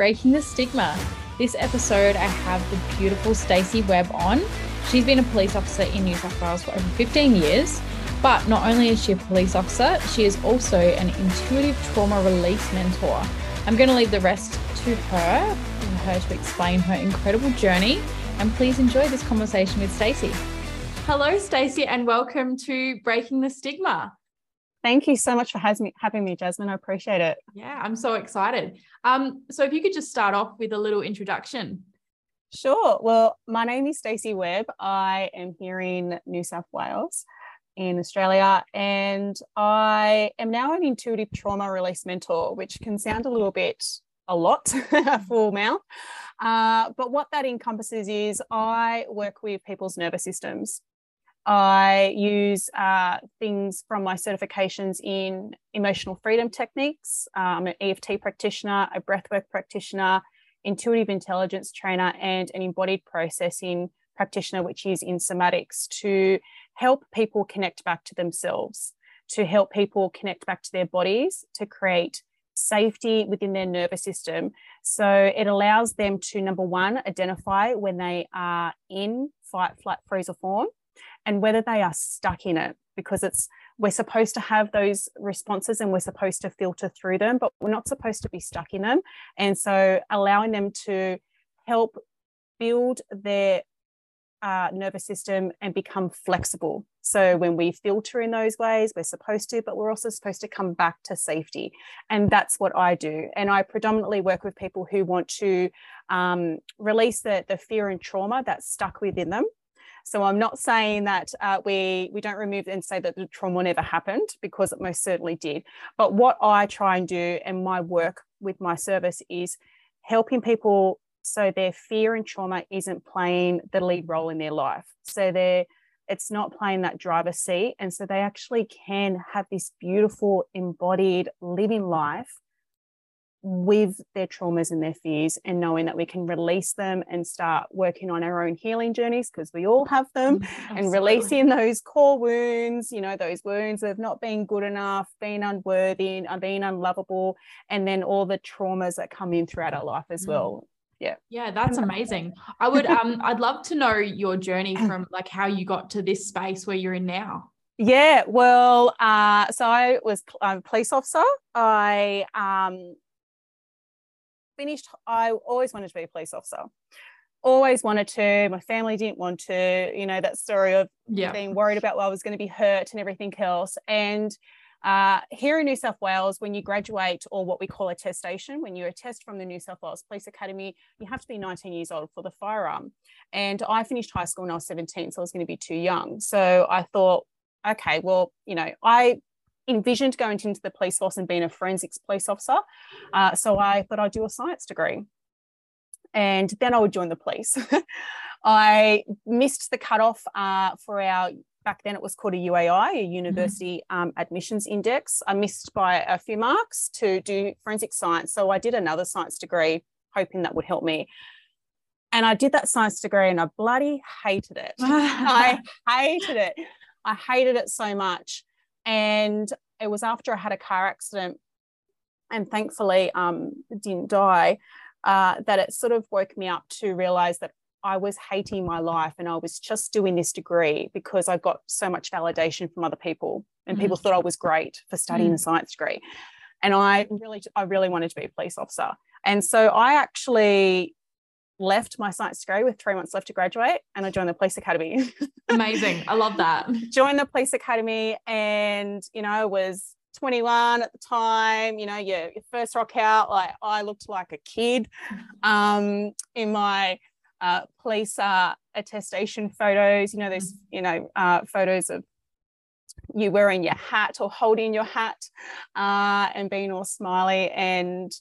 Breaking the Stigma. This episode, I have the beautiful Stacey Webb on. She's been a police officer in New South Wales for over 15 years. But not only is she a police officer, she is also an intuitive trauma release mentor. I'm going to leave the rest to her for her to explain her incredible journey. And please enjoy this conversation with Stacey. Hello, Stacey, and welcome to Breaking the Stigma. Thank you so much for having me, Jasmine. I appreciate it. Yeah, I'm so excited. Um, so, if you could just start off with a little introduction. Sure. Well, my name is Stacey Webb. I am here in New South Wales in Australia, and I am now an intuitive trauma release mentor, which can sound a little bit a lot, full mouth. Uh, but what that encompasses is I work with people's nervous systems. I use uh, things from my certifications in emotional freedom techniques. I'm an EFT practitioner, a breathwork practitioner, intuitive intelligence trainer, and an embodied processing practitioner, which is in somatics to help people connect back to themselves, to help people connect back to their bodies, to create safety within their nervous system. So it allows them to, number one, identify when they are in fight, flight, freeze, or fawn and whether they are stuck in it because it's we're supposed to have those responses and we're supposed to filter through them but we're not supposed to be stuck in them and so allowing them to help build their uh, nervous system and become flexible. So when we filter in those ways, we're supposed to, but we're also supposed to come back to safety. And that's what I do. And I predominantly work with people who want to um, release the, the fear and trauma that's stuck within them so I'm not saying that uh, we we don't remove and say that the trauma never happened because it most certainly did. But what I try and do and my work with my service is helping people so their fear and trauma isn't playing the lead role in their life. So they're it's not playing that driver seat. And so they actually can have this beautiful embodied living life with their traumas and their fears and knowing that we can release them and start working on our own healing journeys because we all have them mm, and releasing those core wounds you know those wounds of not being good enough being unworthy and being unlovable and then all the traumas that come in throughout our life as mm. well. Yeah. Yeah that's amazing. i would um i'd love to know your journey from like how you got to this space where you're in now. Yeah, well, uh, so I was a police officer. I um, finished, I always wanted to be a police officer. Always wanted to. My family didn't want to. You know that story of yeah. being worried about well, I was going to be hurt and everything else. And uh, here in New South Wales, when you graduate, or what we call attestation, when you attest from the New South Wales Police Academy, you have to be 19 years old for the firearm. And I finished high school when I was 17, so I was going to be too young. So I thought, okay, well, you know, I envisioned going into the police force and being a forensics police officer. Uh, so I thought I'd do a science degree. And then I would join the police. I missed the cutoff uh, for our, back then it was called a UAI, a mm-hmm. University mm-hmm. um, Admissions Index. I missed by a few marks to do forensic science. So I did another science degree, hoping that would help me. And I did that science degree and I bloody hated it. I hated it. I hated it so much. And it was after I had a car accident and thankfully um, didn't die uh, that it sort of woke me up to realize that I was hating my life and I was just doing this degree because I got so much validation from other people and mm-hmm. people thought I was great for studying mm. a science degree. And I really, I really wanted to be a police officer. And so I actually left my science degree with three months left to graduate and I joined the police academy. Amazing. I love that. joined the police academy and, you know, I was 21 at the time, you know, your, your first rock out, like I looked like a kid um, in my uh, police uh, attestation photos, you know, those, mm-hmm. you know, uh, photos of you wearing your hat or holding your hat uh, and being all smiley and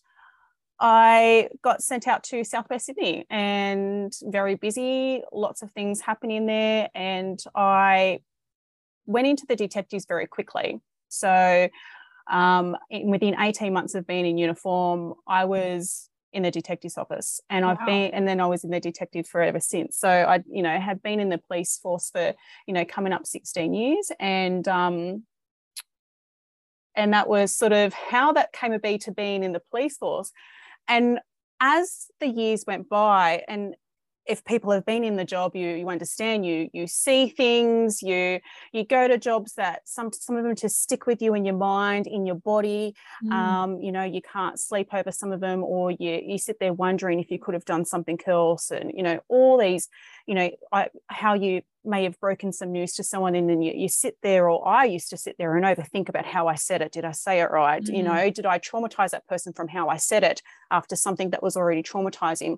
I got sent out to Southwest Sydney and very busy, lots of things happening there. And I went into the detectives very quickly. So um, in, within 18 months of being in uniform, I was in the detective's office and wow. I've been and then I was in the detective for ever since. So I, you know, have been in the police force for, you know, coming up 16 years. And um and that was sort of how that came to be to being in the police force and as the years went by and if people have been in the job you you understand you you see things you you go to jobs that some some of them just stick with you in your mind in your body mm. um, you know you can't sleep over some of them or you you sit there wondering if you could have done something else and you know all these you know I, how you may have broken some news to someone and then you, you sit there or i used to sit there and overthink about how i said it did i say it right mm. you know did i traumatize that person from how i said it after something that was already traumatizing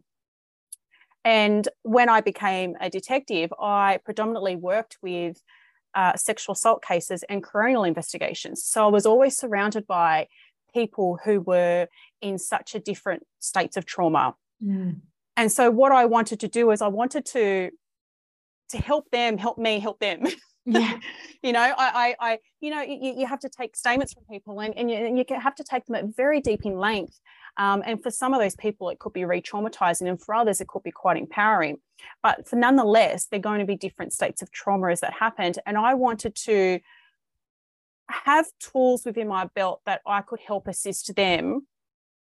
and when I became a detective, I predominantly worked with uh, sexual assault cases and coronial investigations. So I was always surrounded by people who were in such a different states of trauma. Mm. And so what I wanted to do is I wanted to to help them, help me, help them. Yeah. you know, I, I, I, you know, you, you have to take statements from people and, and you, and you have to take them at very deep in length um, and for some of those people, it could be re traumatizing, and for others, it could be quite empowering. But for nonetheless, they're going to be different states of trauma as that happened. And I wanted to have tools within my belt that I could help assist them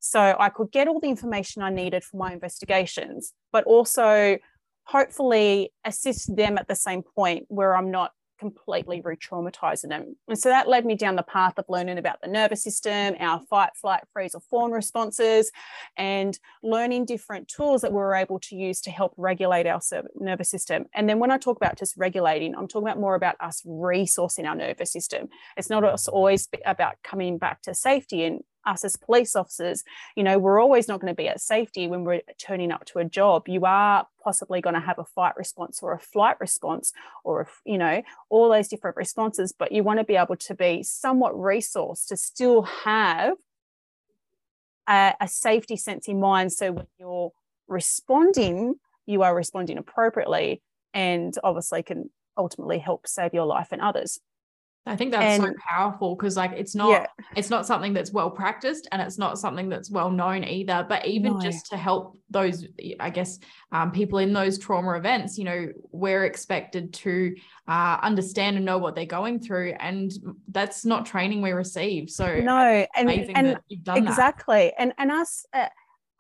so I could get all the information I needed for my investigations, but also hopefully assist them at the same point where I'm not completely re-traumatizing them. And so that led me down the path of learning about the nervous system, our fight, flight, freeze, or fawn responses, and learning different tools that we are able to use to help regulate our nervous system. And then when I talk about just regulating, I'm talking about more about us resourcing our nervous system. It's not always about coming back to safety and us as police officers, you know, we're always not going to be at safety when we're turning up to a job. You are possibly going to have a fight response or a flight response or, a, you know, all those different responses, but you want to be able to be somewhat resourced to still have a, a safety sense in mind. So when you're responding, you are responding appropriately and obviously can ultimately help save your life and others. I think that's and, so powerful because like it's not yeah. it's not something that's well practiced and it's not something that's well known either. But even no. just to help those, I guess, um, people in those trauma events, you know, we're expected to uh, understand and know what they're going through, and that's not training we receive. So no, and, and exactly, that. and and us. Uh,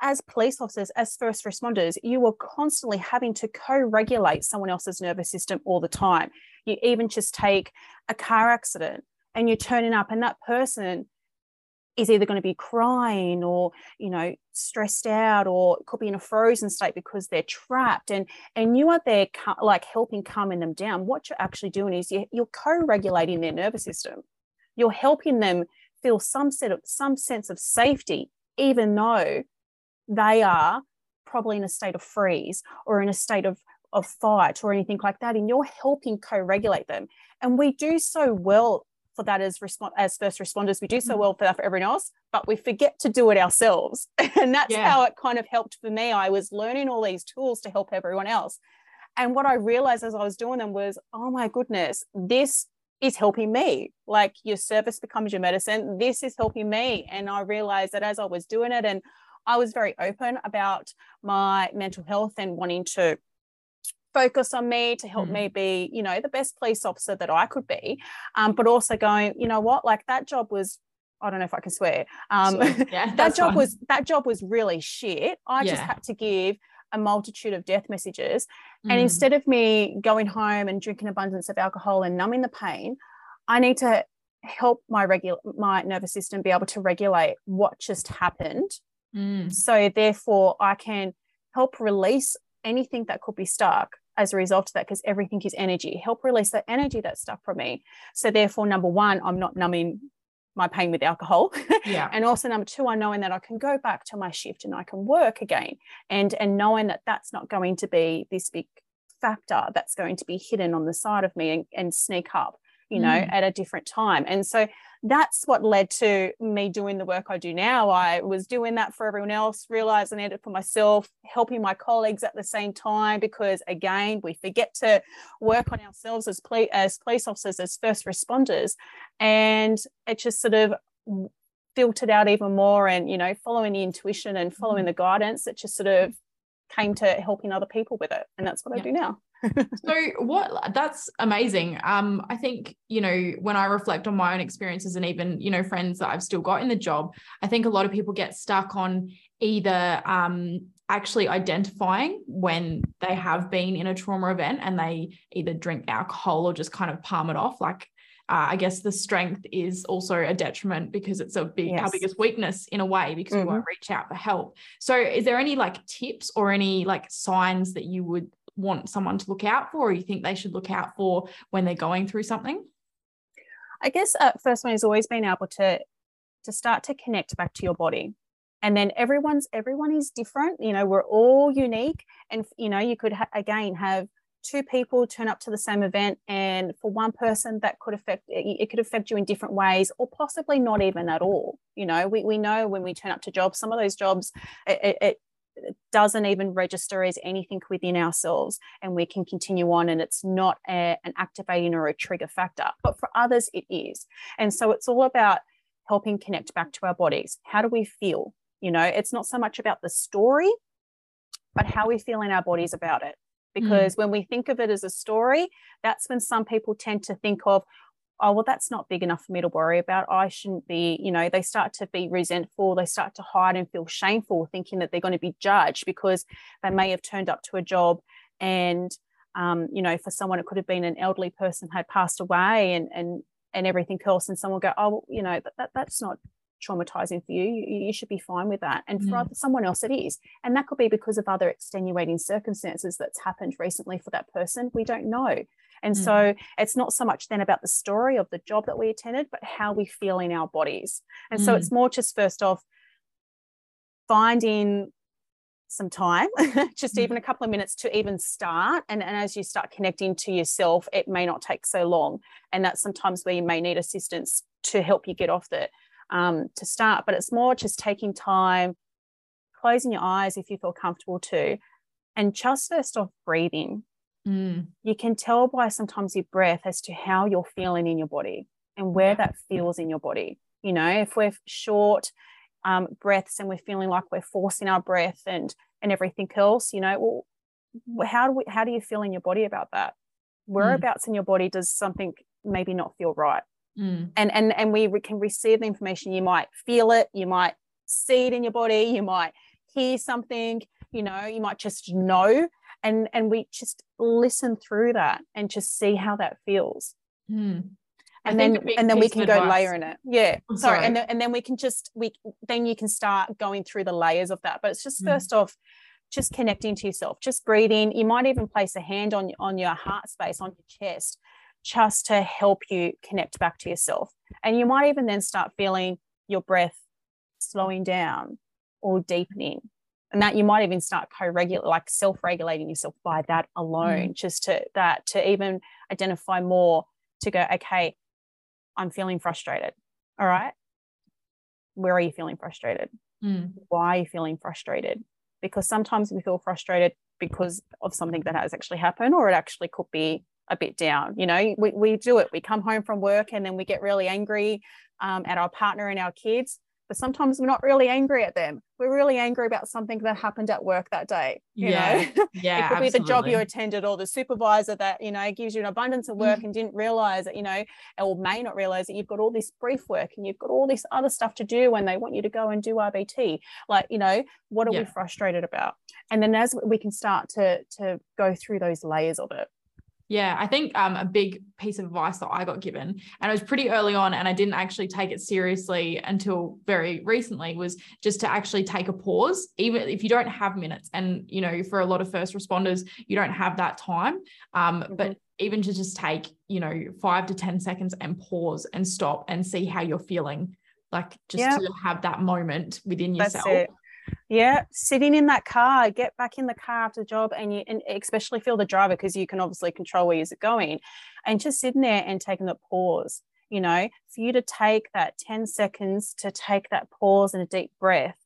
as police officers, as first responders, you are constantly having to co regulate someone else's nervous system all the time. You even just take a car accident and you're turning up, and that person is either going to be crying or you know stressed out or could be in a frozen state because they're trapped and and you are there like helping calming them down. What you're actually doing is you're co-regulating their nervous system. You're helping them feel some set of some sense of safety even though they are probably in a state of freeze or in a state of, of fight or anything like that. And you're helping co regulate them. And we do so well for that as resp- as first responders. We do so mm. well for that for everyone else, but we forget to do it ourselves. and that's yeah. how it kind of helped for me. I was learning all these tools to help everyone else. And what I realized as I was doing them was, oh my goodness, this is helping me. Like your service becomes your medicine. This is helping me. And I realized that as I was doing it and I was very open about my mental health and wanting to focus on me to help mm. me be, you know, the best police officer that I could be. Um, but also going, you know what, like that job was I don't know if I can swear. Um, sure. yeah, that job fine. was that job was really shit. I yeah. just had to give a multitude of death messages, mm. and instead of me going home and drinking abundance of alcohol and numbing the pain, I need to help my regular my nervous system be able to regulate what just happened Mm. So therefore, I can help release anything that could be stuck as a result of that, because everything is energy. Help release that energy that's stuck from me. So therefore, number one, I'm not numbing my pain with alcohol. Yeah. and also number two, I'm knowing that I can go back to my shift and I can work again. And and knowing that that's not going to be this big factor that's going to be hidden on the side of me and, and sneak up you know, mm. at a different time. And so that's what led to me doing the work I do now. I was doing that for everyone else, realizing it for myself, helping my colleagues at the same time, because again, we forget to work on ourselves as, poli- as police officers, as first responders. And it just sort of filtered out even more and, you know, following the intuition and following mm. the guidance, it just sort of came to helping other people with it. And that's what yeah. I do now. So what that's amazing um i think you know when i reflect on my own experiences and even you know friends that i've still got in the job i think a lot of people get stuck on either um actually identifying when they have been in a trauma event and they either drink alcohol or just kind of palm it off like uh, I guess the strength is also a detriment because it's a big yes. our biggest weakness in a way because mm-hmm. we won't reach out for help. So is there any like tips or any like signs that you would want someone to look out for or you think they should look out for when they're going through something? I guess uh, first one is always being able to to start to connect back to your body. And then everyone's everyone is different you know we're all unique. And you know you could ha- again have two people turn up to the same event and for one person that could affect it could affect you in different ways or possibly not even at all. You know we, we know when we turn up to jobs some of those jobs it, it, it doesn't even register as anything within ourselves and we can continue on and it's not a, an activating or a trigger factor but for others it is and so it's all about helping connect back to our bodies how do we feel you know it's not so much about the story but how we feel in our bodies about it Mm. because mm. when we think of it as a story, that's when some people tend to think of, oh, well, that's not big enough for me to worry about. I shouldn't be, you know, they start to be resentful. They start to hide and feel shameful, thinking that they're going to be judged because they may have turned up to a job and, um, you know, for someone, it could have been an elderly person had passed away and, and, and everything else. And someone go, oh, you know, that, that, that's not traumatizing for you, you, you should be fine with that. And for mm. other, someone else, it is. And that could be because of other extenuating circumstances that's happened recently for that person. We don't know. And mm. so it's not so much then about the story of the job that we attended, but how we feel in our bodies. And mm. so it's more just first off finding some time, just mm. even a couple of minutes to even start. And, and as you start connecting to yourself, it may not take so long. And that's sometimes where you may need assistance to help you get off the um, to start, but it's more just taking time, closing your eyes if you feel comfortable to, and just first off breathing. Mm. You can tell by sometimes your breath as to how you're feeling in your body and where that feels in your body. You know, if we're short um, breaths and we're feeling like we're forcing our breath and and everything else, you know, well, how do we, how do you feel in your body about that? Mm. Whereabouts mm. in your body does something maybe not feel right? mm. and and and we can receive the information you might feel it you might see it in your body you might hear something you know you might just know and and we just listen through that and just see how that feels mm. and then and then we can go layer in it yeah sorry. sorry and then, and then we can just we then you can start going through the layers of that but it's just mm. first off just connecting to yourself just breathing you might even place a hand on on your heart space on your chest just to help you connect back to yourself. And you might even then start feeling your breath slowing down or deepening. And that you might even start co-regulate, like self-regulating yourself by that alone, mm. just to that to even identify more to go, okay, I'm feeling frustrated. All right. Where are you feeling frustrated? Mm. Why are you feeling frustrated? Because sometimes we feel frustrated because of something that has actually happened, or it actually could be a bit down. You know, we, we do it. We come home from work and then we get really angry um, at our partner and our kids. But sometimes we're not really angry at them. We're really angry about something that happened at work that day. You yeah. know, yeah, it could absolutely. be the job you attended or the supervisor that, you know, gives you an abundance of work mm. and didn't realize that, you know, or may not realize that you've got all this brief work and you've got all this other stuff to do when they want you to go and do RBT. Like, you know, what are yeah. we frustrated about? And then as we can start to to go through those layers of it. Yeah, I think um, a big piece of advice that I got given, and it was pretty early on, and I didn't actually take it seriously until very recently, was just to actually take a pause, even if you don't have minutes. And, you know, for a lot of first responders, you don't have that time. Um, mm-hmm. But even to just take, you know, five to 10 seconds and pause and stop and see how you're feeling, like just to have that moment within yourself yeah, sitting in that car, get back in the car after the job, and you and especially feel the driver because you can obviously control where you're going, and just sitting there and taking the pause. You know, for you to take that 10 seconds to take that pause and a deep breath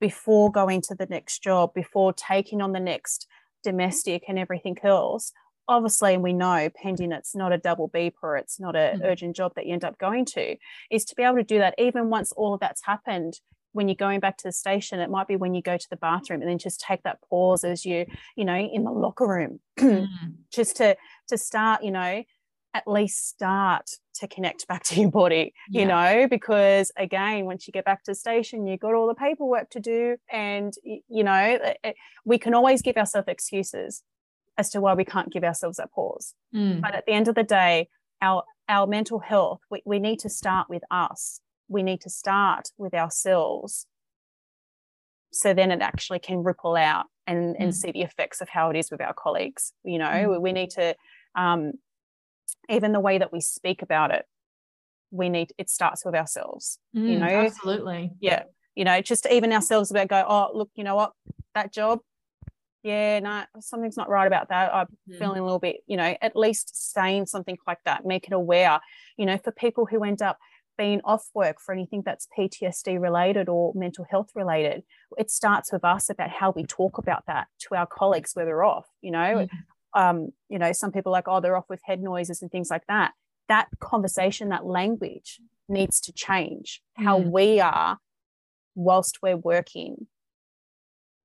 before going to the next job, before taking on the next domestic and everything else. Obviously, and we know pending it's not a double beep or it's not an mm-hmm. urgent job that you end up going to, is to be able to do that even once all of that's happened when you're going back to the station it might be when you go to the bathroom and then just take that pause as you you know in the locker room mm. just to to start you know at least start to connect back to your body yeah. you know because again once you get back to the station you've got all the paperwork to do and you know it, we can always give ourselves excuses as to why we can't give ourselves that pause mm. but at the end of the day our our mental health we, we need to start with us we need to start with ourselves so then it actually can ripple out and, and mm. see the effects of how it is with our colleagues you know mm. we need to um, even the way that we speak about it we need it starts with ourselves mm, you know absolutely yeah you know just even ourselves about go oh look you know what that job yeah no something's not right about that i'm mm. feeling a little bit you know at least saying something like that make it aware you know for people who end up being off work for anything that's PTSD related or mental health related, it starts with us about how we talk about that to our colleagues where they're off. You know, mm um, you know, some people like, oh, they're off with head noises and things like that. That conversation, that language needs to change how we are whilst we're working.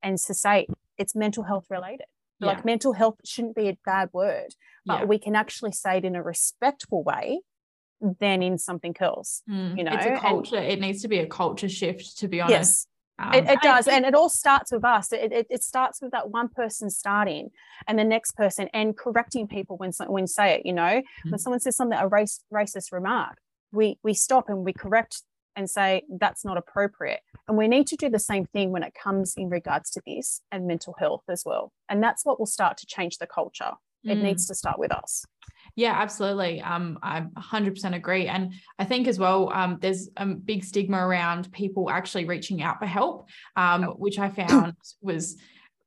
And to say it's mental health related. Yeah. Like mental health shouldn't be a bad word, but yeah. we can actually say it in a respectful way than in something else. Mm. You know, it's a culture. And, it needs to be a culture shift, to be honest. Yes. Um, it, it, does. And it all starts with us. It, it, it, starts with that one person starting and the next person and correcting people when, when say it, you know, mm-hmm. when someone says something, a race, racist remark, we, we stop and we correct and say that's not appropriate. And we need to do the same thing when it comes in regards to this and mental health as well. And that's what will start to change the culture. Mm. It needs to start with us. Yeah, absolutely. Um, I 100% agree. And I think as well, um, there's a big stigma around people actually reaching out for help, um, which I found was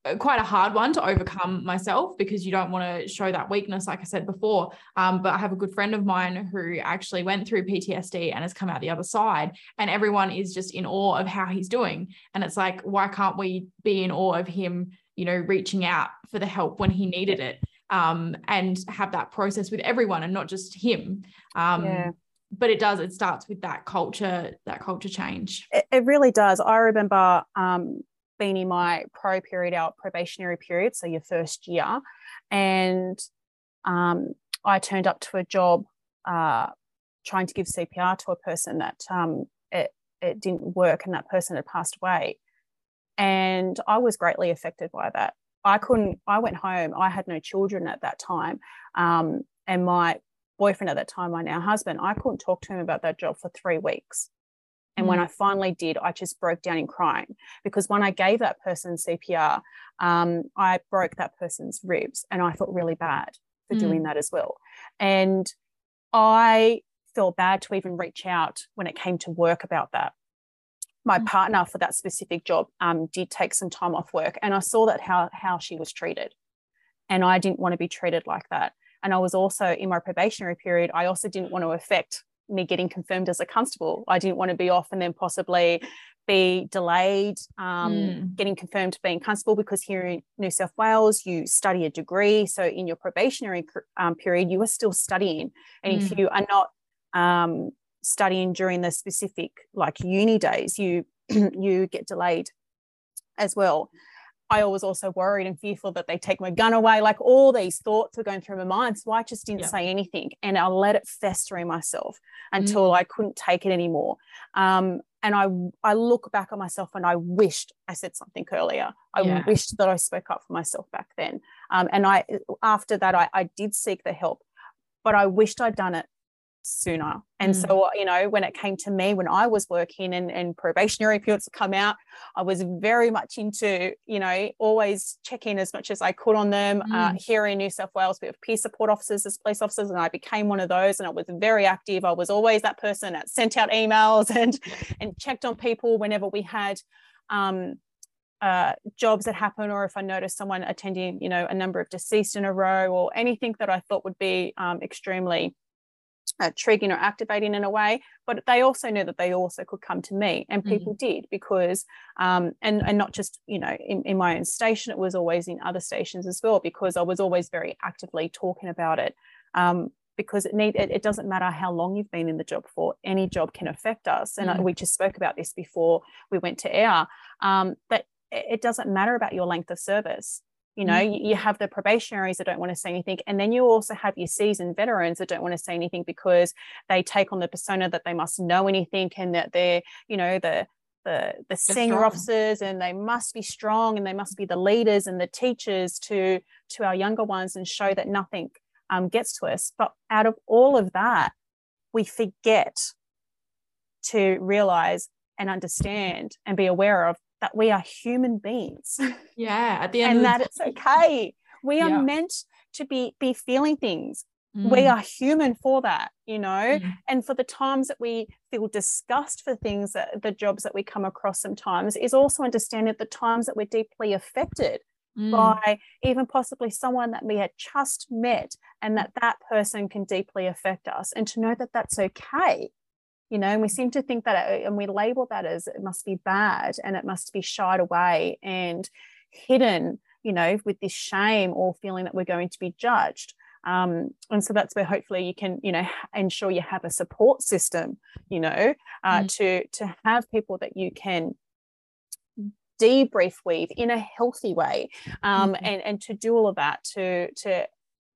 uh, quite a hard one to overcome myself because you don't want to show that weakness, like I said before. Um, but I have a good friend of mine who actually went through PTSD and has come out the other side, and everyone is just in awe of how he's doing. And it's like, why can't we be in awe of him, you know, reaching out for the help when he needed it? Um, and have that process with everyone and not just him. Um, yeah. But it does, it starts with that culture, that culture change. It, it really does. I remember um, being in my pro period, our probationary period, so your first year, and um, I turned up to a job uh, trying to give CPR to a person that um, it, it didn't work and that person had passed away. And I was greatly affected by that. I couldn't, I went home. I had no children at that time. Um, and my boyfriend at that time, my now husband, I couldn't talk to him about that job for three weeks. And mm. when I finally did, I just broke down in crying because when I gave that person CPR, um, I broke that person's ribs and I felt really bad for mm. doing that as well. And I felt bad to even reach out when it came to work about that my mm. partner for that specific job um, did take some time off work and i saw that how how she was treated and i didn't want to be treated like that and i was also in my probationary period i also didn't want to affect me getting confirmed as a constable i didn't want to be off and then possibly be delayed um, mm. getting confirmed to being constable because here in new south wales you study a degree so in your probationary um, period you are still studying and mm. if you are not um, studying during the specific like uni days, you you get delayed as well. I was also worried and fearful that they take my gun away. Like all these thoughts were going through my mind. So I just didn't yeah. say anything and I let it fester in myself until mm. I couldn't take it anymore. Um, and I I look back at myself and I wished I said something earlier. I yeah. wished that I spoke up for myself back then. Um, and I after that I, I did seek the help, but I wished I'd done it sooner. And mm. so, you know, when it came to me, when I was working and, and probationary periods to come out, I was very much into, you know, always checking as much as I could on them. Uh, mm. Uh, here in New South Wales, we have peer support officers as police officers, and I became one of those. And I was very active. I was always that person that sent out emails and and checked on people whenever we had um, uh, jobs that happen or if I noticed someone attending, you know, a number of deceased in a row or anything that I thought would be um, extremely uh, triggering or activating in a way but they also knew that they also could come to me and people mm-hmm. did because um, and and not just you know in, in my own station it was always in other stations as well because i was always very actively talking about it um, because it need it, it, doesn't matter how long you've been in the job for any job can affect us and mm. we just spoke about this before we went to air um, but it doesn't matter about your length of service you know mm. you, you have the probationaries that don't want to say anything and then you also have your seasoned veterans that don't want to say anything because they take on the persona that they must know anything and that they're you know the the, the senior strong. officers and they must be strong and they must be the leaders and the teachers to to our younger ones and show that nothing um, gets to us. But out of all of that, we forget to realize and understand and be aware of that we are human beings. Yeah, at the end and that it's okay. We yeah. are meant to be be feeling things. Mm. We are human for that, you know. Mm. And for the times that we feel disgust for things that the jobs that we come across sometimes is also understanding the times that we're deeply affected mm. by even possibly someone that we had just met and that that person can deeply affect us and to know that that's okay you know and we seem to think that it, and we label that as it must be bad and it must be shied away and hidden you know with this shame or feeling that we're going to be judged um, and so that's where hopefully you can you know ensure you have a support system you know uh, mm. to to have people that you can debrief with in a healthy way um, mm-hmm. and, and to do all of that to to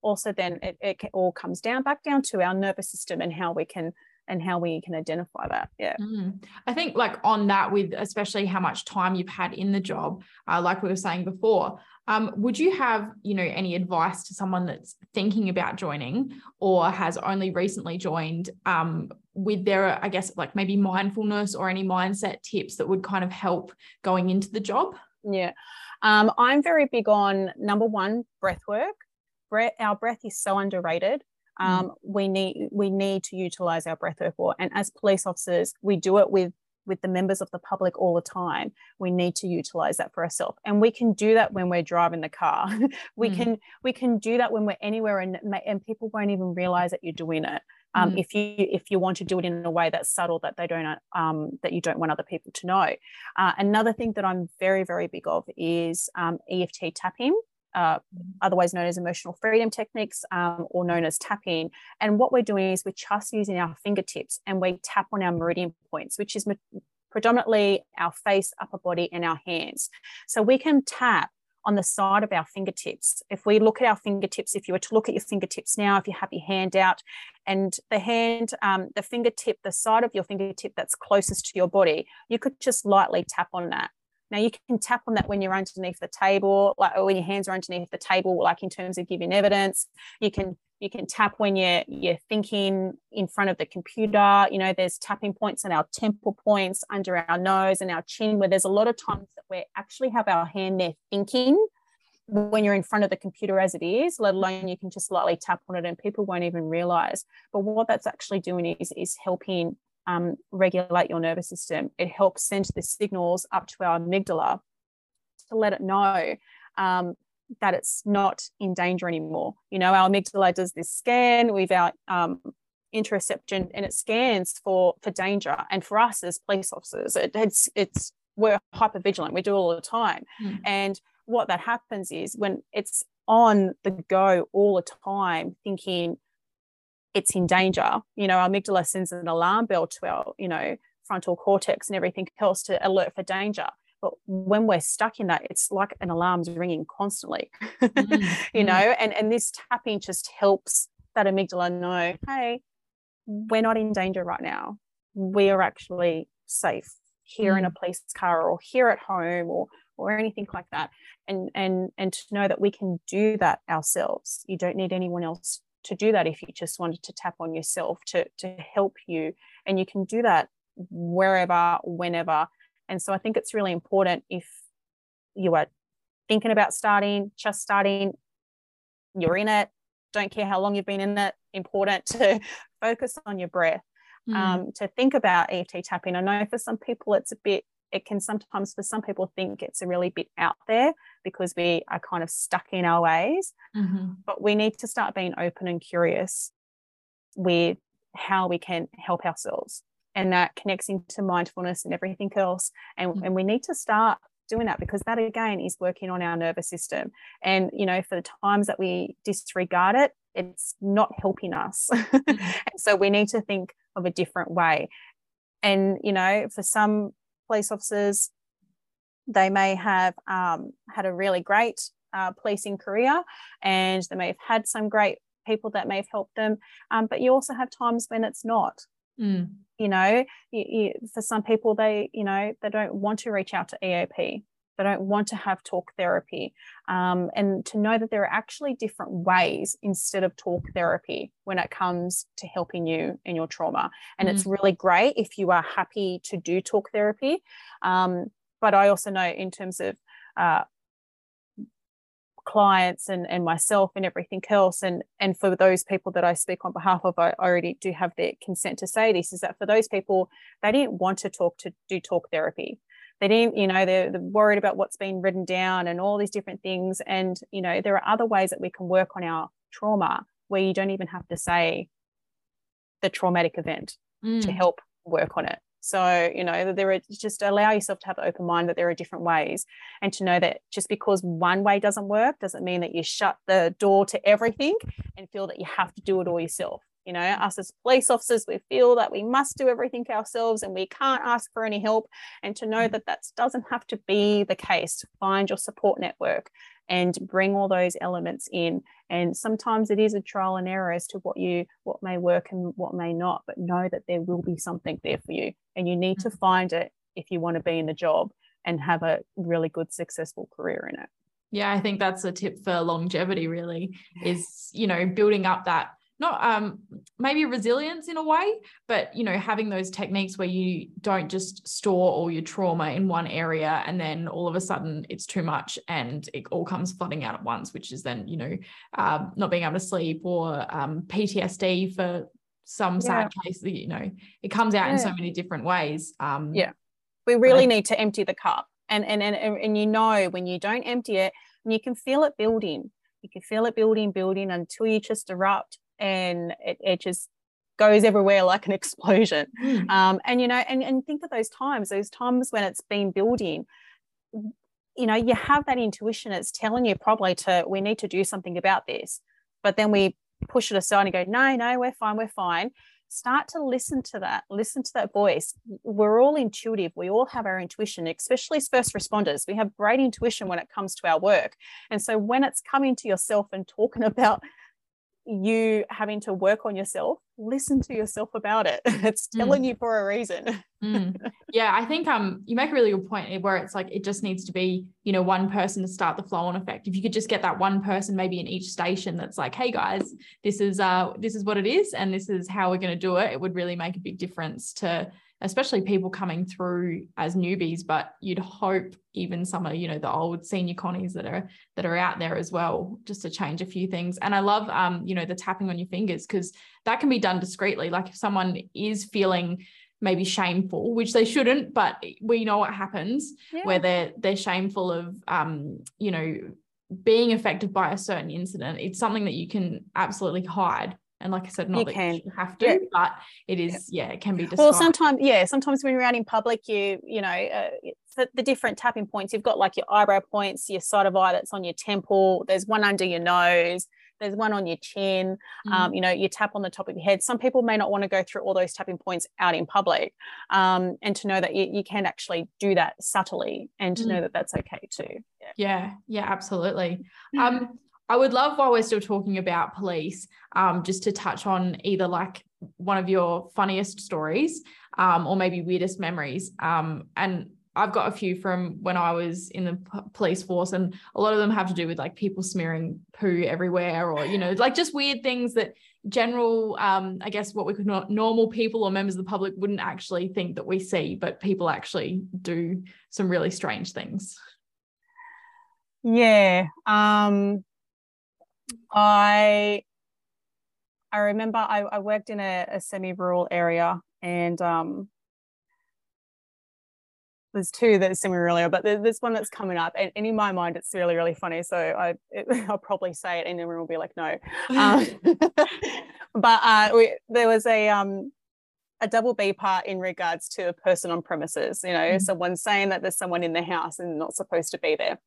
also then it, it all comes down back down to our nervous system and how we can and how we can identify that yeah mm. i think like on that with especially how much time you've had in the job uh, like we were saying before um, would you have you know any advice to someone that's thinking about joining or has only recently joined um, with their i guess like maybe mindfulness or any mindset tips that would kind of help going into the job yeah um, i'm very big on number one breath work breath, our breath is so underrated. Um, mm. we need we need to utilize our breath work more and as police officers we do it with with the members of the public all the time. We need to utilize that for ourselves. And we can do that when we're driving the car. We mm. can we can do that when we're anywhere and and people won't even realize that you're doing it. Um, mm. if you if you want to do it in a way that's subtle that they don't um, that you don't want other people to know. Uh, another thing that i'm very very big of is um, eft tapping uh, otherwise known as emotional freedom techniques um, or known as tapping. And what we're doing is we're just using our fingertips and we tap on our meridian points, which is predominantly our face, upper body, and our hands. So we can tap on the side of our fingertips. If we look at our fingertips, if you were to look at your fingertips now, if you have your hand out and the hand, um, the fingertip, the side of your fingertip that's closest to your body, you could just lightly tap on that. Now you can tap on that when you're underneath the table, like or when your hands are underneath the table, like in terms of giving evidence. You can you can tap when you're you're thinking in front of the computer. You know, there's tapping points and our temple points under our nose and our chin, where there's a lot of times that we actually have our hand there thinking when you're in front of the computer as it is, let alone you can just lightly tap on it and people won't even realize. But what that's actually doing is is helping um, regulate your nervous system. It helps send the signals up to our amygdala to let it know um, that it's not in danger anymore. You know, our amygdala does this scan with our um, interoception and it scans for for danger. And for us as police officers, it, it's it's we're hyper vigilant. We do it all the time. Mm. And what that happens is when it's on the go all the time, thinking it's in danger. You know, our amygdala sends an alarm bell to our, you know, frontal cortex and everything else to alert for danger. But when we're stuck in that, it's like an alarm's ringing constantly, mm, you know, and, and this tapping just helps that amygdala know, hey, we're not in danger right now. We are actually safe here mm. in a mm. police car or here at home or or anything like that. And and and to know that we can do that ourselves. You don't need anyone else to do that if you just wanted to tap on yourself to to help you. And you can do that wherever whenever. And so i think it's really important if you are thinking about starting just starting you're in it. Don't care how long you've been in it. Important to focus on your breath. Mm. um, to think about eft tapping. I know for some people it's a bit it can sometimes for some people think it's a really bit out there because we are kind of stuck in our ways mm-hmm. but we need to start being open and curious with how we can help ourselves and that connects into mindfulness and everything else and, mm-hmm. and we need to start doing that because that again is working on our nervous system and you know for the times that we disregard it it's not helping us. Mm-hmm. so we need to think of a different way. And, you know, for some police officers, they may have um, had a really great uh, policing career and they may have had some great people that may have helped them. Um, but you also have times when it's not. Mm. You know, you, you, for some people, they, you know, they don't want to reach out to EAP. They don't want to have talk therapy. Um, and to know that there are actually different ways instead of talk therapy when it comes to helping you in your trauma. And mm. it's really great if you are happy to do talk therapy. Um, but I also know in terms of uh, clients and, and myself and everything else and and for those people that I speak on behalf of I already do have their consent to say this is that for those people they didn't want to talk to do talk therapy they didn't you know they're, they're worried about what's been written down and all these different things and you know there are other ways that we can work on our trauma where you don't even have to say the traumatic event mm. to help work on it so, you know, there are just allow yourself to have an open mind that there are different ways and to know that just because one way doesn't work doesn't mean that you shut the door to everything and feel that you have to do it all yourself. You know, us as police officers, we feel that we must do everything ourselves and we can't ask for any help. And to know that that doesn't have to be the case, find your support network and bring all those elements in and sometimes it is a trial and error as to what you what may work and what may not but know that there will be something there for you and you need to mm-hmm. find it if you want to be in the job and have a really good successful career in it yeah i think that's a tip for longevity really is you know building up that not um maybe resilience in a way but you know having those techniques where you don't just store all your trauma in one area and then all of a sudden it's too much and it all comes flooding out at once which is then you know um, not being able to sleep or um, ptsd for some yeah. sad case you know it comes out yeah. in so many different ways um yeah we really need to empty the cup and, and and and you know when you don't empty it and you can feel it building you can feel it building building until you just erupt and it, it just goes everywhere like an explosion. Mm. Um, and you know, and, and think of those times, those times when it's been building, you know, you have that intuition, it's telling you probably to we need to do something about this. But then we push it aside and go, no, no, we're fine, we're fine. Start to listen to that, listen to that voice. We're all intuitive. We all have our intuition, especially as first responders. We have great intuition when it comes to our work. And so when it's coming to yourself and talking about you having to work on yourself listen to yourself about it it's telling mm. you for a reason mm. yeah i think um you make a really good point where it's like it just needs to be you know one person to start the flow on effect if you could just get that one person maybe in each station that's like hey guys this is uh this is what it is and this is how we're going to do it it would really make a big difference to especially people coming through as newbies but you'd hope even some of you know the old senior connies that are that are out there as well just to change a few things. And i love um you know the tapping on your fingers because that can be done discreetly. Like if someone is feeling maybe shameful which they shouldn't but we know what happens yeah. where they're they're shameful of um you know being affected by a certain incident. It's something that you can absolutely hide and like I said, not you that can. you have to, yeah. but it is, yeah, it can be described. Well, sometimes, yeah, sometimes when you're out in public, you, you know, uh, the, the, different tapping points, you've got like your eyebrow points, your side of eye that's on your temple, there's one under your nose, there's one on your chin, mm. um, you know, you tap on the top of your head. Some people may not want to go through all those tapping points out in public. Um, and to know that you, you, can actually do that subtly and to mm. know that that's okay too. Yeah, yeah, yeah absolutely. Um, I would love while we're still talking about police, um, just to touch on either like one of your funniest stories, um, or maybe weirdest memories. Um, and I've got a few from when I was in the p- police force, and a lot of them have to do with like people smearing poo everywhere, or you know, like just weird things that general, um, I guess, what we could not normal people or members of the public wouldn't actually think that we see, but people actually do some really strange things. Yeah. Um, I I remember I, I worked in a, a semi-rural area and um, there's two that's semi-rural area, but there's one that's coming up and, and, in my mind it's really, really funny. So I, it, I'll probably say it and everyone will be like, no. Um, but uh, we, there was a, um, a double beeper in regards to a person on premises, you know, mm-hmm. someone saying that there's someone in the house and not supposed to be there.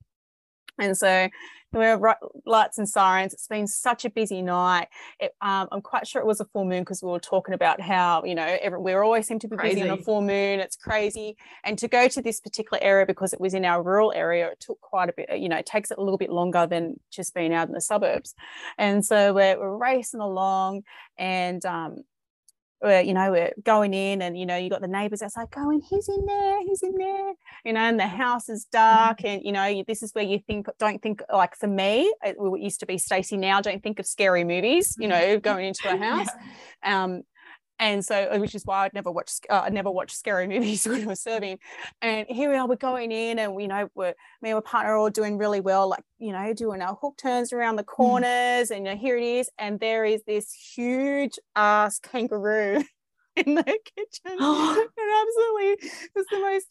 And so we were lights and sirens. It's been such a busy night. It, um, I'm quite sure it was a full moon because we were talking about how, you know, every, we always seem to be crazy. busy on a full moon. It's crazy. And to go to this particular area because it was in our rural area, it took quite a bit, you know, it takes it a little bit longer than just being out in the suburbs. And so we're, we're racing along and um, we're, you know, we're going in and, you know, you got the neighbors outside going, he's in there, he's in there, you know, and the house is dark. Mm-hmm. And, you know, this is where you think, don't think, like for me, it used to be Stacey now, don't think of scary movies, you know, mm-hmm. going into a house. Yeah. Um, and so uh, which is why I'd never watched uh, I never watched scary movies when I was serving. And here we are, we're going in, and we know we're me and my partner are all doing really well, like you know, doing our hook turns around the mm. corners, mm. and you know, here it is, and there is this huge ass kangaroo in the kitchen, and absolutely, it's the most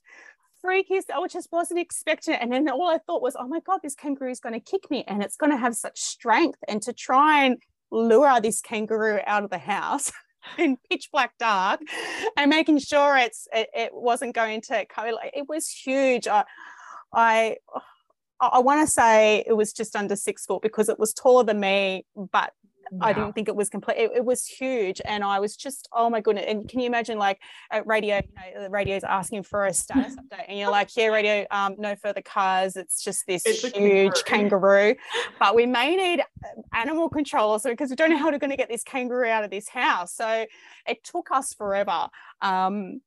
freakiest. I just wasn't expecting it, and then all I thought was, oh my god, this kangaroo is going to kick me, and it's going to have such strength, and to try and lure this kangaroo out of the house in pitch black dark and making sure it's it, it wasn't going to like it was huge. I i I want to say it was just under six foot because it was taller than me, but I didn't think it was complete. It, it, was huge, and I was just, oh my goodness! And can you imagine, like at radio, you know, the radio's asking for a status update, and you're like, yeah, radio, um, no further cars. It's just this it's huge kangaroo. kangaroo. But we may need uh, animal control so because we don't know how we're going to get this kangaroo out of this house. So it took us forever. Um,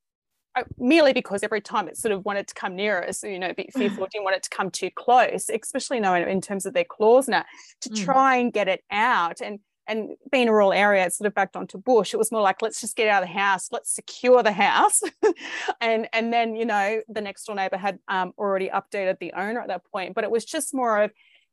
uh, merely because every time it sort of wanted to come near us, you know, a bit fearful, didn't want it to come too close, especially knowing in terms of their claws now, to mm. try and get it out. And and being a rural area, it's sort of backed onto bush. It was more like, let's just get out of the house, let's secure the house. and and then, you know, the next door neighbor had um, already updated the owner at that point. But it was just more of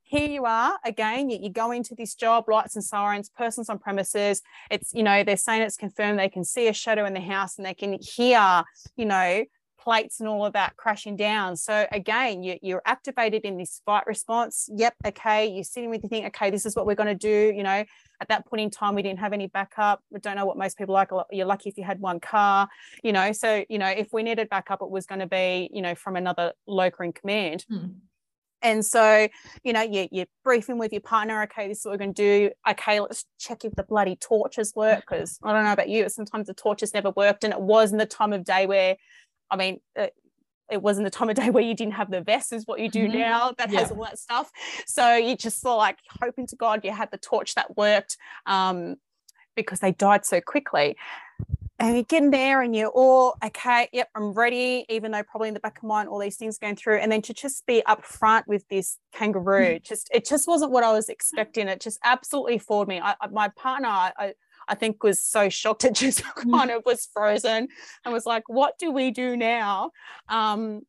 here you are again you, you go into this job lights and sirens persons on premises it's you know they're saying it's confirmed they can see a shadow in the house and they can hear you know plates and all of that crashing down. So again, you, you're activated in this fight response. Yep, okay, you're sitting with you think, okay, this is what we're going to do. You know, at that point in time, we didn't have any backup. We don't know what most people like. You're lucky if you had one car. You know, so you know if we needed backup, it was going to be you know from another local in command. Hmm. And so, you know, you, you're briefing with your partner, okay, this is what we're going to do. Okay, let's check if the bloody torches work. Because I don't know about you, but sometimes the torches never worked. And it was in the time of day where I mean, it, it wasn't the time of day where you didn't have the vest is what you do mm-hmm. now that yeah. has all that stuff. So you just saw like hoping to god you had the torch that worked um, because they died so quickly. And you get in there and you're all okay yep i'm ready even though probably in the back of mind all these things going through. And then to just be up front with this kangaroo just it just wasn't what i was expecting. It just absolutely floored me. I, my partner I, I think was so shocked it just kind of was frozen and was like, what do we do now? Um,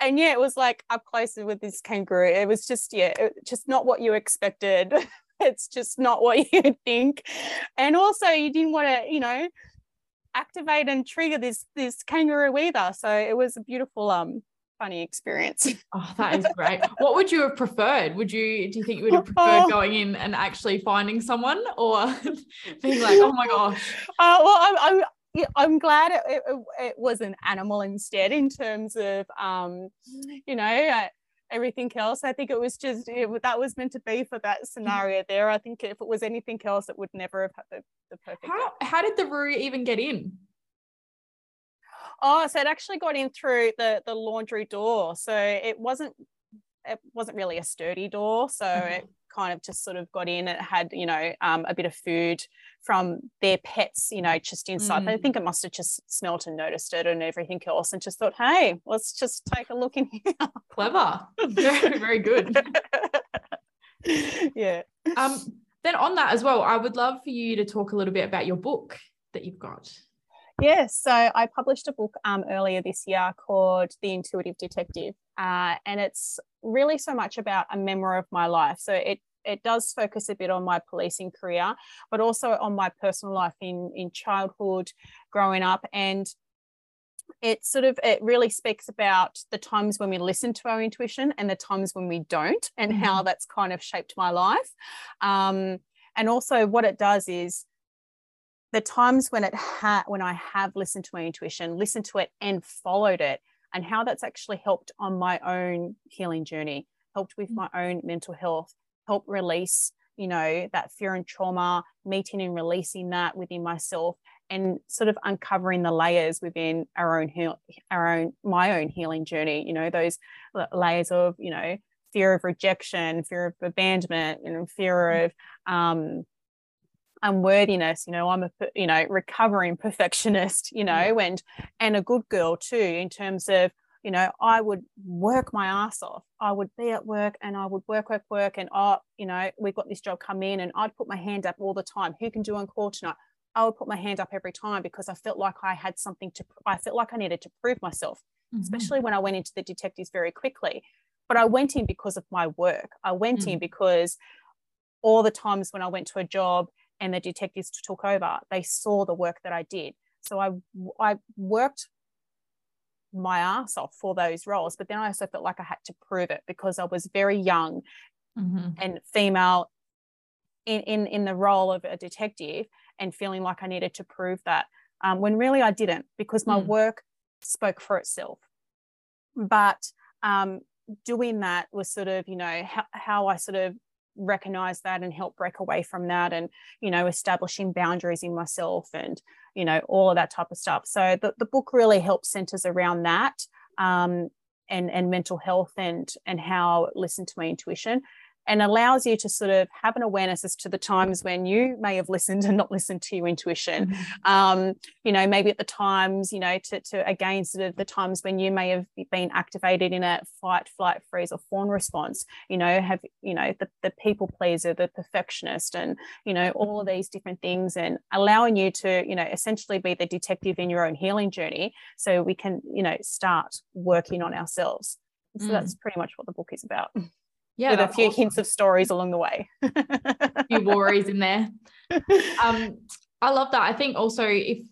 and yeah, it was like up close with this kangaroo. It was just, yeah, it, just not what you expected. it's just not what you think. And also you didn't want to, you know, activate and trigger this this kangaroo either. So it was a beautiful um funny experience. Oh, that is great. what would you have preferred? Would you do you think you would have preferred going in and actually finding someone or being like, oh my gosh? Uh, well, I'm, I'm I'm glad it, it, it, was an animal instead in terms of um, you know, uh, everything else. I think it was just it, that was meant to be for that scenario there. I think if it was anything else, it would never have had the, the perfect. How, how did the Roo even get in? Oh, so it actually got in through the the laundry door. So it wasn't it wasn't really a sturdy door. So mm-hmm. it kind of just sort of got in. It had, you know, um, a bit of food from their pets, you know, just inside. Mm. I think it must have just smelt and noticed it and everything else and just thought, hey, let's just take a look in here. Clever. Very, very good. yeah. Um, then on that as well, I would love for you to talk a little bit about your book that you've got. Yes, so I published a book um, earlier this year called The Intuitive Detective, uh, and it's really so much about a memoir of my life. So it it does focus a bit on my policing career, but also on my personal life in in childhood, growing up, and it sort of it really speaks about the times when we listen to our intuition and the times when we don't, and mm-hmm. how that's kind of shaped my life. Um, and also, what it does is the times when it had when I have listened to my intuition, listened to it and followed it, and how that's actually helped on my own healing journey. helped with my own mental health, helped release, you know, that fear and trauma, meeting and releasing that within myself and sort of uncovering the layers within our own heal, our own my own healing journey you know those layers of you know fear of rejection fear of abandonment and fear of um unworthiness you know i'm a you know recovering perfectionist you know yeah. and and a good girl too in terms of you know i would work my ass off i would be at work and i would work work work and oh you know we've got this job come in and i'd put my hand up all the time who can do on call tonight i would put my hand up every time because i felt like i had something to i felt like i needed to prove myself mm-hmm. especially when i went into the detectives very quickly but i went in because of my work i went mm-hmm. in mm. because all the times when i went to a job and the detectives took over, they saw the work that I did. So I I worked my ass off for those roles, but then I also felt like I had to prove it because I was very young mm-hmm. and female in, in in the role of a detective and feeling like I needed to prove that um, when really I didn't because my mm. work spoke for itself. But um, doing that was sort of you know how, how I sort of recognize that and help break away from that and you know establishing boundaries in myself and you know all of that type of stuff. So the, the book really helps centers around that um, and and mental health and and how listen to my intuition and allows you to sort of have an awareness as to the times when you may have listened and not listened to your intuition. Mm-hmm. Um, you know, maybe at the times, you know, to, to again, sort of the times when you may have been activated in a fight, flight, freeze, or fawn response, you know, have, you know, the, the people pleaser, the perfectionist, and, you know, all of these different things, and allowing you to, you know, essentially be the detective in your own healing journey so we can, you know, start working on ourselves. So mm. that's pretty much what the book is about yeah, with a few awesome. hints of stories along the way. a few worries in there. Um, I love that. I think also if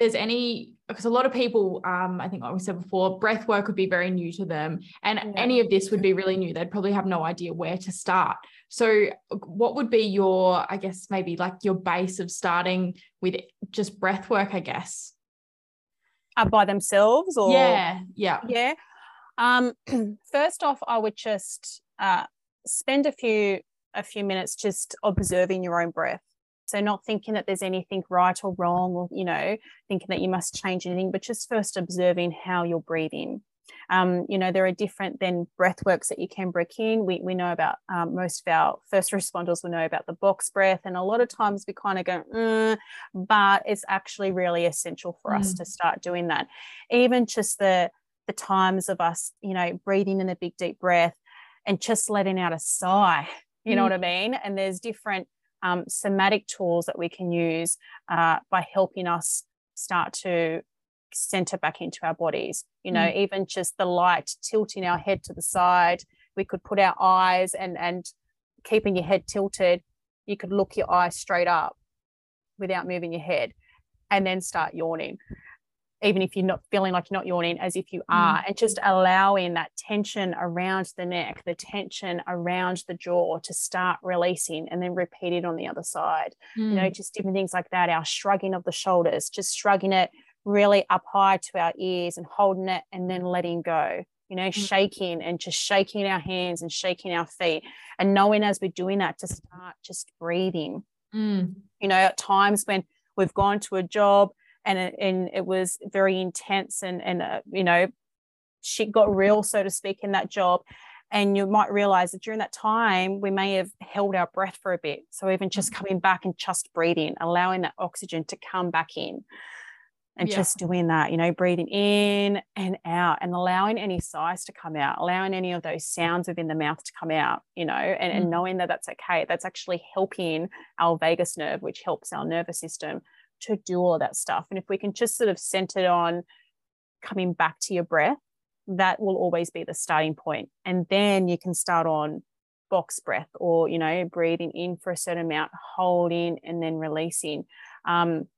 there's any, because a lot of people, um, I think like we said before, breath work would be very new to them, and yeah. any of this would be really new. They'd probably have no idea where to start. So, what would be your, I guess, maybe like your base of starting with just breath work? I guess. Uh, by themselves, or yeah, yeah, yeah. Um, first off, I would just uh, spend a few a few minutes just observing your own breath. So not thinking that there's anything right or wrong, or you know, thinking that you must change anything, but just first observing how you're breathing. Um, you know, there are different then breath works that you can break in. We, we know about um, most of our first responders will know about the box breath, and a lot of times we kind of go, mm, but it's actually really essential for mm. us to start doing that. Even just the the times of us, you know, breathing in a big deep breath and just letting out a sigh. You know mm. what I mean? And there's different um, somatic tools that we can use uh, by helping us start to center back into our bodies. You know, mm. even just the light tilting our head to the side. We could put our eyes and and keeping your head tilted. You could look your eyes straight up without moving your head, and then start yawning even if you're not feeling like you're not yawning, as if you mm. are, mm. and just allowing that tension around the neck, the tension around the jaw to start releasing and then repeat it on the other side. Mm. You know, mm. just different things like that. Our shrugging of the shoulders, just shrugging it really up high to our ears and holding it and then letting go. You know, mm. shaking and just shaking our hands and shaking our feet, and knowing as we're doing that to start just breathing. Mm. You know, at times when we've gone to a job and it, and it was very intense and and uh, you know she got real so to speak in that job and you might realize that during that time we may have held our breath for a bit so even just mm-hmm. coming back and just breathing allowing that oxygen to come back in and yeah. just doing that you know breathing in and out and allowing any sighs to come out allowing any of those sounds within the mouth to come out you know and, mm. and knowing that that's okay that's actually helping our vagus nerve which helps our nervous system to do all of that stuff. And if we can just sort of center on coming back to your breath, that will always be the starting point. And then you can start on box breath or, you know, breathing in for a certain amount, holding and then releasing. Um,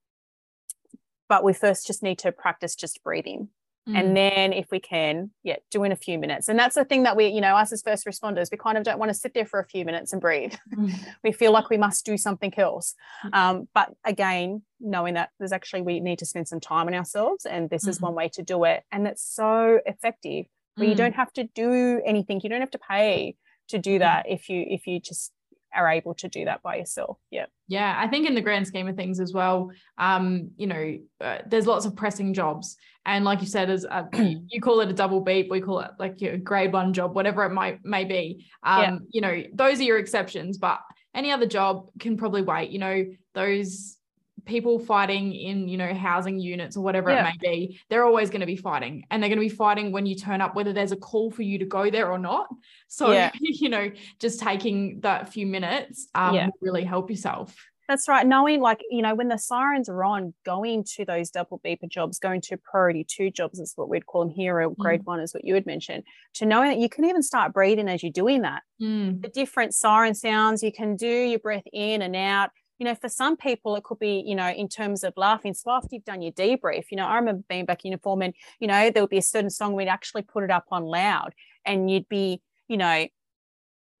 but we first just need to practice just breathing Mm. And then if we can, yeah, do in a few minutes. And that's the thing that we, you know, us as first responders, we kind of don't want to sit there for a few minutes and breathe. Mm. we feel like we must do something else. Mm. Um, but again, knowing that there's actually we need to spend some time on ourselves and this mm is one way to do it. And it's so effective. Where you don't mm. have to do anything. You don't have to pay to do that if you if you just are able to do that by yourself. Yeah. Yeah. I think in the grand scheme of things as well, um, you know, uh, there's lots of pressing jobs. And like you said, as a, you call it a double beep, we call it like your grade one job, whatever it might may be. Um, yeah. you know, those are your exceptions, but any other job can probably wait. You know, those people fighting in you know housing units or whatever yeah. it may be they're always going to be fighting and they're going to be fighting when you turn up whether there's a call for you to go there or not so yeah. you know just taking that few minutes um, yeah. will really help yourself that's right. Knowing, like, you know, when the sirens are on, going to those double beeper jobs, going to priority two jobs is what we'd call them here, or grade mm. one is what you had mentioned, to knowing that you can even start breathing as you're doing that. Mm. The different siren sounds, you can do your breath in and out you know, for some people, it could be, you know, in terms of laughing. So after you've done your debrief, you know, I remember being back in uniform and, you know, there would be a certain song we'd actually put it up on loud and you'd be, you know,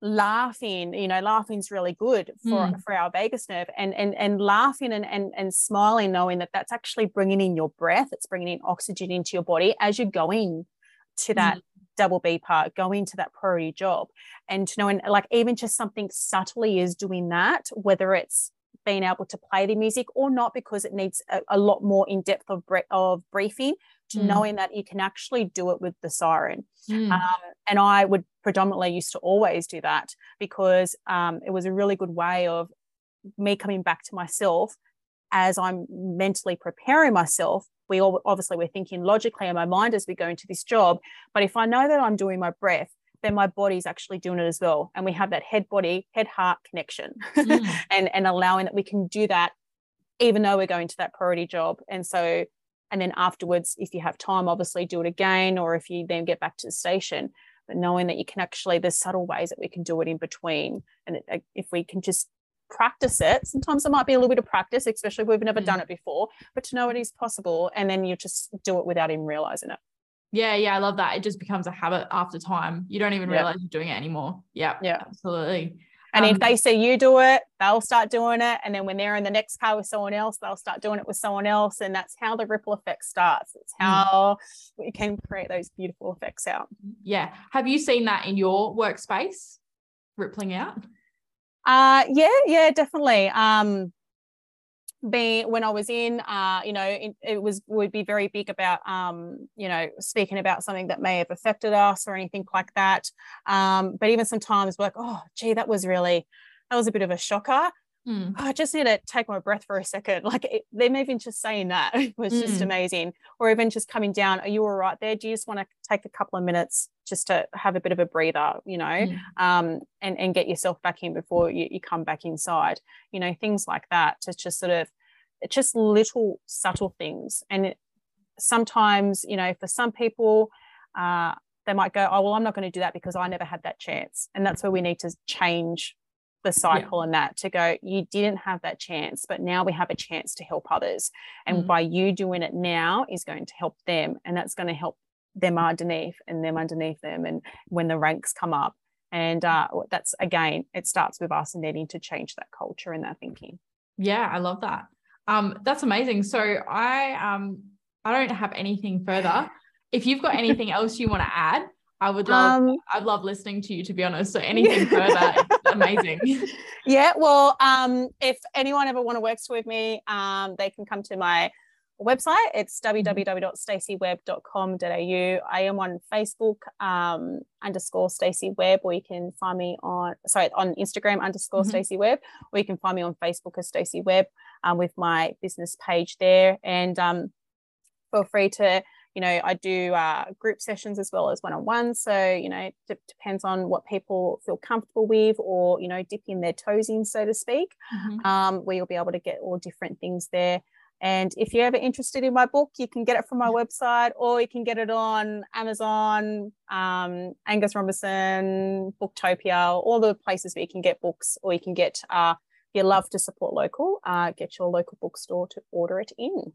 laughing, you know, laughing's really good for, mm. for our vagus nerve and, and, and laughing and, and, and smiling, knowing that that's actually bringing in your breath. It's bringing in oxygen into your body as you're going to that mm double beeper, going to that priority job. And to knowing like even just something subtly is doing that, whether it's being able to play the music or not because it needs a, a lot more in depth of, bre- of briefing to mm. knowing that you can actually do it with the siren. Mm. Um, and I would predominantly used to always do that because um, it was a really good way of me coming back to myself as I'm mentally preparing myself. We all obviously we're thinking logically in my mind as we go into this job, but if I know that I'm doing my breath, then my body's actually doing it as well. And we have that head body, head heart connection mm. and, and allowing that we can do that even though we're going to that priority job. And so, and then afterwards, if you have time, obviously do it again, or if you then get back to the station, but knowing that you can actually, there's subtle ways that we can do it in between. And it, if we can just practice it, sometimes it might be a little bit of practice, especially if we've never mm. done it before, but to know it is possible. And then you just do it without even realizing it. Yeah, yeah, I love that. It just becomes a habit after time. You don't even yeah. realize you're doing it anymore. Yeah, yeah, absolutely. And um, if they see you do it, they'll start doing it. And then when they're in the next car with someone else, they'll start doing it with someone else. And that's how the ripple effect starts. It's mm. how we can create those beautiful effects out. Yeah. Have you seen that in your workspace rippling out? Uh yeah, yeah, definitely. Um being when I was in, uh, you know, it, it, was would be very big about, um, you know, speaking about something that may have affected us or anything like that. Um, but even sometimes, we're like, oh, gee, that was really, that was a bit of a shocker. Mm. Oh, I just need to take my breath for a second. Like it, them even just saying that was mm. just amazing. Or even just coming down, are you all right there? Do you just want to take a couple of minutes just to have a bit of a breather, you know, mm. um, and, and get yourself back in before you, you come back inside, you know, things like that to just sort of just little subtle things. And it, sometimes, you know, for some people, uh, they might go, oh, well, I'm not going to do that because I never had that chance. And that's where we need to change the cycle yeah. and that to go, you didn't have that chance, but now we have a chance to help others. And mm-hmm. by you doing it now is going to help them. And that's going to help them underneath and them underneath them. And when the ranks come up. And uh, that's again, it starts with us needing to change that culture and that thinking. Yeah, I love that. Um, that's amazing. So I um I don't have anything further. If you've got anything else you want to add, I would love um, I'd love listening to you to be honest. So anything further, amazing. Yeah, well, um, if anyone ever want to work with me, um, they can come to my website. It's mm-hmm. I am on Facebook um, underscore Stacey Webb, or you can find me on sorry on Instagram underscore mm-hmm. Stacey Webb, or you can find me on Facebook as Stacey Webb um, with my business page there. And um, feel free to, you know, I do uh, group sessions as well as one on one. So, you know, it depends on what people feel comfortable with or, you know, dipping their toes in, so to speak, mm-hmm. um, where you'll be able to get all different things there. And if you're ever interested in my book, you can get it from my website or you can get it on Amazon, um, Angus Robertson, Booktopia, all the places where you can get books, or you can get uh, if you love to support local, uh, get your local bookstore to order it in.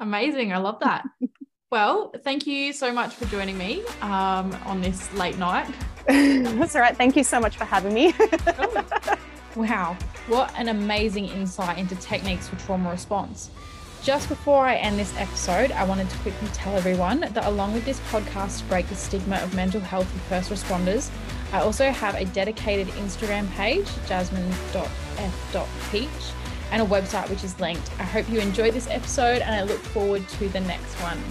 Amazing. I love that. well, thank you so much for joining me um, on this late night. That's all right. Thank you so much for having me. wow. What an amazing insight into techniques for trauma response. Just before I end this episode, I wanted to quickly tell everyone that along with this podcast to break the stigma of mental health for first responders, I also have a dedicated Instagram page, jasmine.f.peach, and a website which is linked. I hope you enjoyed this episode and I look forward to the next one.